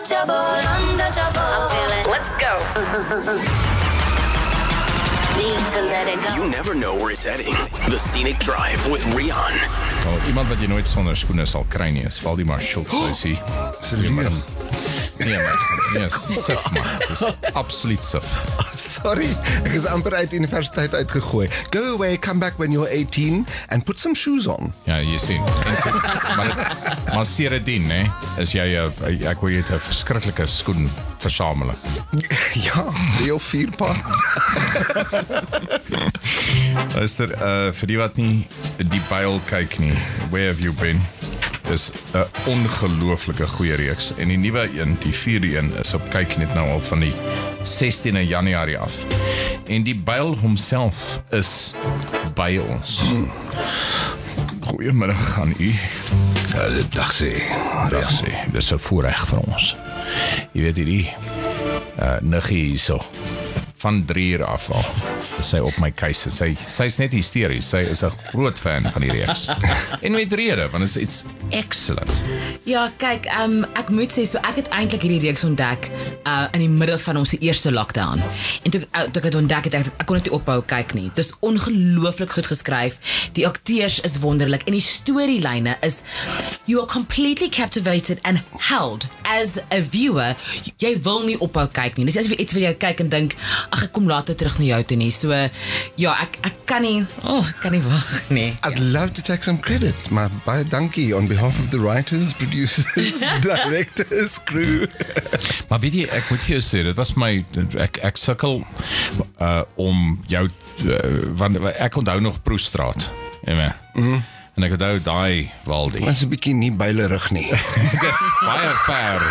Untouchable, untouchable. I'm feeling. Let's go. Need to let it go. You never know where it's heading. The Scenic Drive with Rian. Nou, iemand wat jy nooit sonder skoene sal kry nie, is Valdemar Schultz, hy sê. Celine. Nee, maar nee, sif man. Dis absoluut sif. Sorry, ek is amper uit universiteit uitgegooi. Go away, come back when you're 18 and put some shoes on. Ja, jy sien. En, maar dit- maar sedertdien, né, is jy 'n ek wil jy het 'n verskriklike skoen versameling. Ja, drie of vier paar. Luister, uh vir die wat nie die byl kyk nie, where have you been? Dis 'n ongelooflike goeie reeks en die nuwe een, die 4de een is op kyk net nou al van die 16de Januarie af. En die byl homself is by ons. Goeiemiddag aan u. Ja, dag sê. Dag sê, dis 'n voorreg vir ons. Jy weet hierdie uh niggie hierso van 3 uur af al. Sy op my keuse. Sy sy's net hysteries. Sy is 'n groot fan van die reeks. en met rede, want it's, it's excellent. Ja, kyk, um, ek moet sê so ek het eintlik hierdie reeks ontdek uh in die middel van ons eerste lockdown. En toe uh, toe ek dit ontdek het, ek, ek kon dit nie ophou kyk nie. Dit is ongelooflik goed geskryf. Die akteurs is wonderlik en die storielyne is you are completely captivated and held as a viewer. Jy wil nie ophou kyk nie. Dis asof jy iets vir jou kyk en dink, ag ek kom later terug na jou toe nie. So ja, ek ek kan nie, oh, ek kan nie wag nie. I'd love to take some credit, maar baie dankie on behalf of the writers, producers, directors, crew. Maar weet jy, ek moet vir jou sê, dit was my ek ek sukkel uh om jou uh, want ek onthou nog Proestraat. Ja. Mhm. En ek onthou daai Waldie. Was 'n bietjie nie bylerig nie. Dis baie ver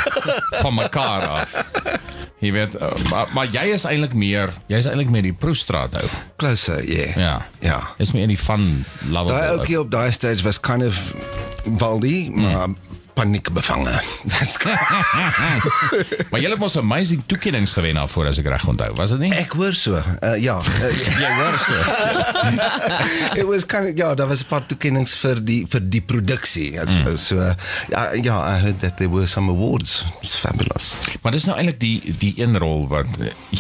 van mekaar af. Jy weet, uh, maar, maar jy is eintlik meer, jy's eintlik meer die Proestraat ou. Closer, yeah. Ja. Ja. Is meer in die van love. Daai ouetjie op daai stage was kind of Valdi, maar paniek bevange. That's maar jy het mos amazing toekennings gewen daarvoor as ek reg onthou, was dit nie? Ek hoor so. Uh, ja. Uh, Jy hoor so. It was kind of ja, daar was 'n paar toekennings vir die vir die produksie. Mm. So uh, ja, ja, I heard that there were some awards. It's fabulous. Maar dis nou eintlik die die een rol wat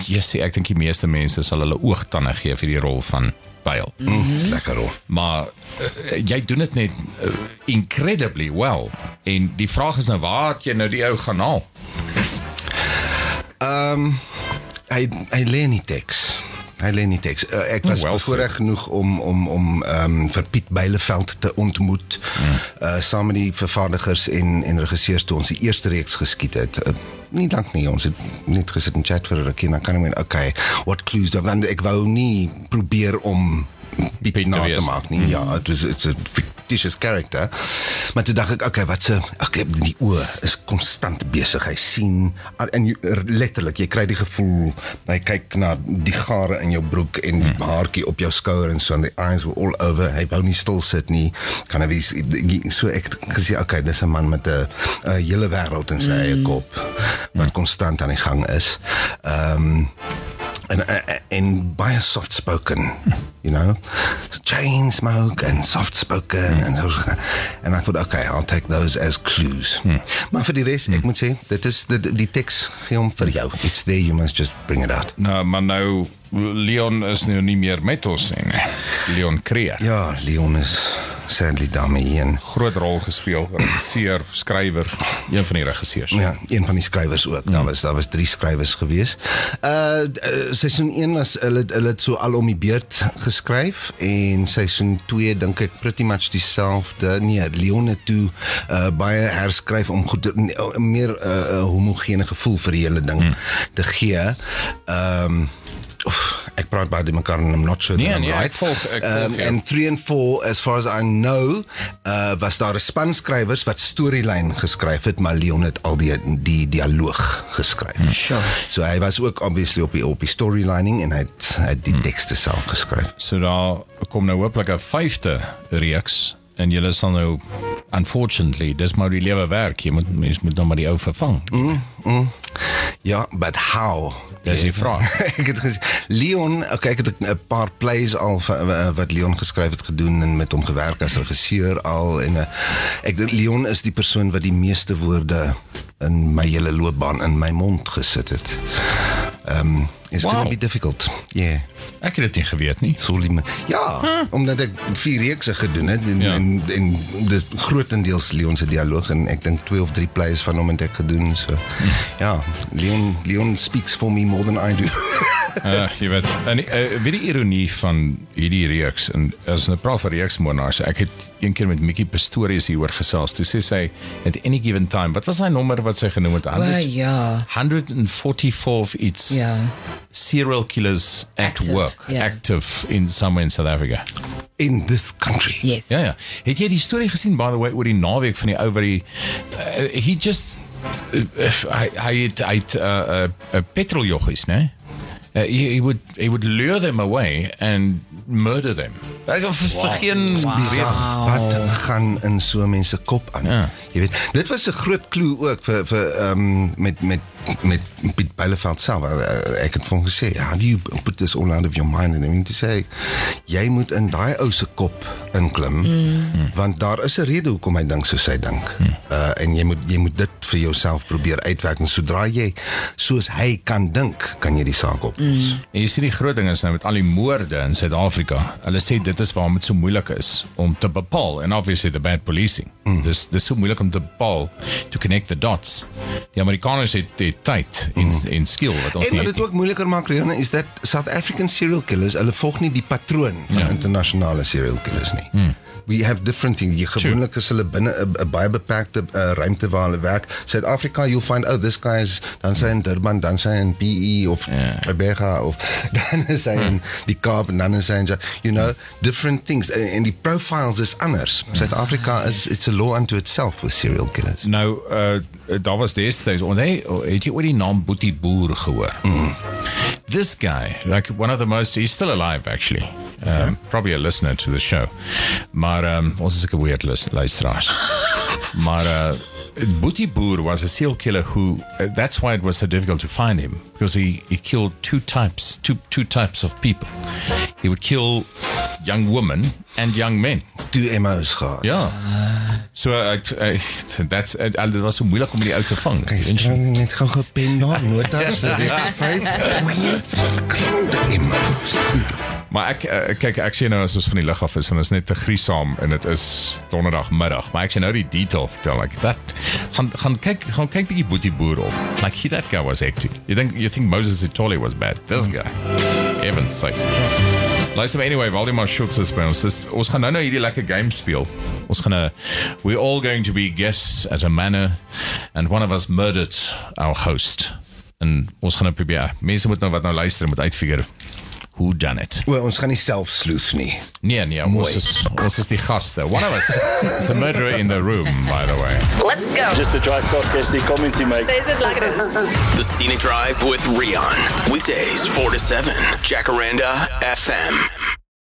jy sê ek dink die meeste mense sal hulle oogtande gee vir die rol van Bale. Mm. Mm, it's lekker hoor. Maar uh, jy doen dit net uh, incredibly well. En die vraag is nou waar het jy nou die ou gaan haal? Ehm um, hy hy lê nie teks. Hy lê nie teks. Uh, ek was Oh, well bevoorreg genoeg om om om ehm um, vir Piet Byleveld te ontmoet. Mm. Uh saam met die vervaardigers en en regisseurs toe ons die eerste reeks geskiet het. Uh, nie lank nie, ons het net gesit en chat vir 'n rukkie en dan kan ek net okay, what clues do want ek wou nie probeer om Piet, Piet na te maak nie. Mm. Ja, it was it's a fictitious character. Maar toe dink ek, okay, wat se okay, die oë is konstant besig. Hy sien en jy, letterlik, jy kry die gevoel hy kyk na die gare in jou broek en die haartjie op jou skouer en so and the eyes were all over. Hy wou nie stil sit nie. Kan hy so ek gesê, okay, dis 'n man met 'n hele wêreld in sy eie kop wat konstant aan die gang is. Ehm um, en en- en baie soft spoken you know chain smoke and soft spoken mm. and and I thought okay I'll take those as clues mm. maar vir die res mm. ek moet sê dit is dit, die teks gee hom vir jou it's there you must just bring it out Nou, maar nou Leon is nou nie meer met ons nie. nee. Leon Creer. ja Leon is sadly daarmee een Groot rol gespeel, regisseur, skrywer, een van die regisseurs. Ja, een van die skrywers ook. Daar was daar was drie skrywers gewees. Uh, uh seisoen 1 was hulle hulle het so al om die beurt geskryf en seisoen 2 dink ek pretty much dieselfde. Nee, Leon het toe uh baie herskryf om goed te- meer 'n uh, uh, homogene gevoel vir die hele ding hmm. te gee. Ehm um, Oef, ek praat baie mekaar en I'm not sure Nee, that I'm nee, ek right. volg- ek volg um, jou. en 3 en 4 as far as I know uh, was daar 'n span skrywers wat storielyn geskryf het maar Leon het al die die dialoog geskryf. Sure. So hy was ook obviously op die op die storylining en hy het, hy het die tekste self geskryf. So daar kom nou hooplik 'n vyfde reeks en julle sal nou unfortunately dis maar die lewe werk jy moet mens moet nou maar die ou vervang Ja, but how? Dis die vraag. ek het gesê Leon, okay, ek het 'n paar plays al wat Leon geskryf het gedoen en met hom gewerk as regisseur al en uh, ek dink Leon is die persoon wat die meeste woorde in my hele loopbaan in my mond gesit het. Um it's wow. Going to be difficult. Yeah. ek het dit nie geweet nie Solime. Ja, huh? omdat ek vier reekse gedoen het en Ja. ja. en, en dis grootendeels Leon se dialoog en ek dink twee of drie plays van hom het ek gedoen so. Hmm. Ja, Leon Leon speaks for me more than I do. uh, jy weet en uh, weet die ironie van hierdie reeks en as ons praat van reeksmoordenaars ek het een keer met Mikkie Pistorius hieroor gesels toe sê sy at any given time wat was sy nommer wat sy genoem het O 100 ja. 144 of iets Ja. serial killers at Active, work ja. active in somewhere in South Africa in this country. Yes. Ja ja. Het jy die storie gesien by the way oor die naweek van die ou wat die uh, he just uh, uh, hy hy het hy het uh, uh, uh, petroljoggies, né? Uh, he, he would he would lure them away and murder them. Ek wow. vir geen Bizar. Wat gaan in so mense kop aan? Ja. Jy weet, dit was 'n groot klou ook vir vir ehm um, met met met Piet Beileveld self. Uh, ek het vir hom gesê, "How do you put this all out of your mind?" En het gesê, "Jy moet in daai ou se kop inklim, mm. want daar is 'n rede hoekom hy dink soos hy dink. Mm. Uh en jy moet jy moet dit vir jouself probeer uitwerk en sodra jy soos hy kan dink, kan jy die saak op. Mm. En jy sien die groot ding is nou met al die moorde in Suid-Afrika. Hulle sê dit is waarom dit so moeilik is om te bepaal en obviously the bad policing. Mm. Dis dis so moeilik om te bepaal to connect the dots. Die Amerikaners het het tyd en mm. en skill wat ons En wat dit ook moeiliker maak Rihanna is dat South African serial killers, hulle volg nie die patroon van Ja. ja. internasionale serial killers nie. Hmm. We have different things. Jy gewoonlik is hulle binne 'n baie beperkte uh, ruimte waar hulle werk. Suid-Afrika, you'll find oh this guy is dan sy in Durban, dan sy in PE of Ja. Abega of dan is hy in die Kaap en dan is hy in Ja- you know different things en, en die profiles is anders. Suid-Afrika is it's a law unto itself with serial killers. Nou uh daar was destyds onthou het jy ooit die naam Boetie Boer gehoor? Mm. This guy, like one of the most he's still alive actually. Um, probably a listener to the show. Maar um, ons is 'n weird luisteraars. maar uh Boetie Boer was a serial killer who uh, that's why it was so difficult to find him because he he killed two types two two types of people. He would kill young women and young men. Toe Emma's gehad. Ja. So ek ek that's uh, dit was so moeilik om die ou te vang. Ek skryf net gou gepen daar notas vir reeks 5 twee verskillende emmos. Maar ek uh, kyk ek sien nou as ons van die lug af is want ons is net te griesaam en dit is donderdagmiddag. Maar ek sien nou die detail vertel like that. Gaan gaan kyk gaan kyk bietjie Boetie Boer op. Like he that guy was hectic. You think you think Moses Itoli was bad. This guy. Heaven's sake. Luister maar anyway, Waldemar Schultz is by ons. Dis, ons gaan nou nou hierdie lekker game speel. Ons gaan 'n we all going to be guests at a manor and one of us murdered our host. En ons gaan nou probeer. Mense moet nou wat nou luister moet uitfigure who done it. Wel, ons gaan nie self sleuth nie. Nee nee, ons is ons is die gaste. One of us is a murderer in the room by the way. Let's go. Just the drive sock as the community make. Says it like it is. The Scenic Drive with Rion. Weekdays 4 to 7. Jacaranda FM.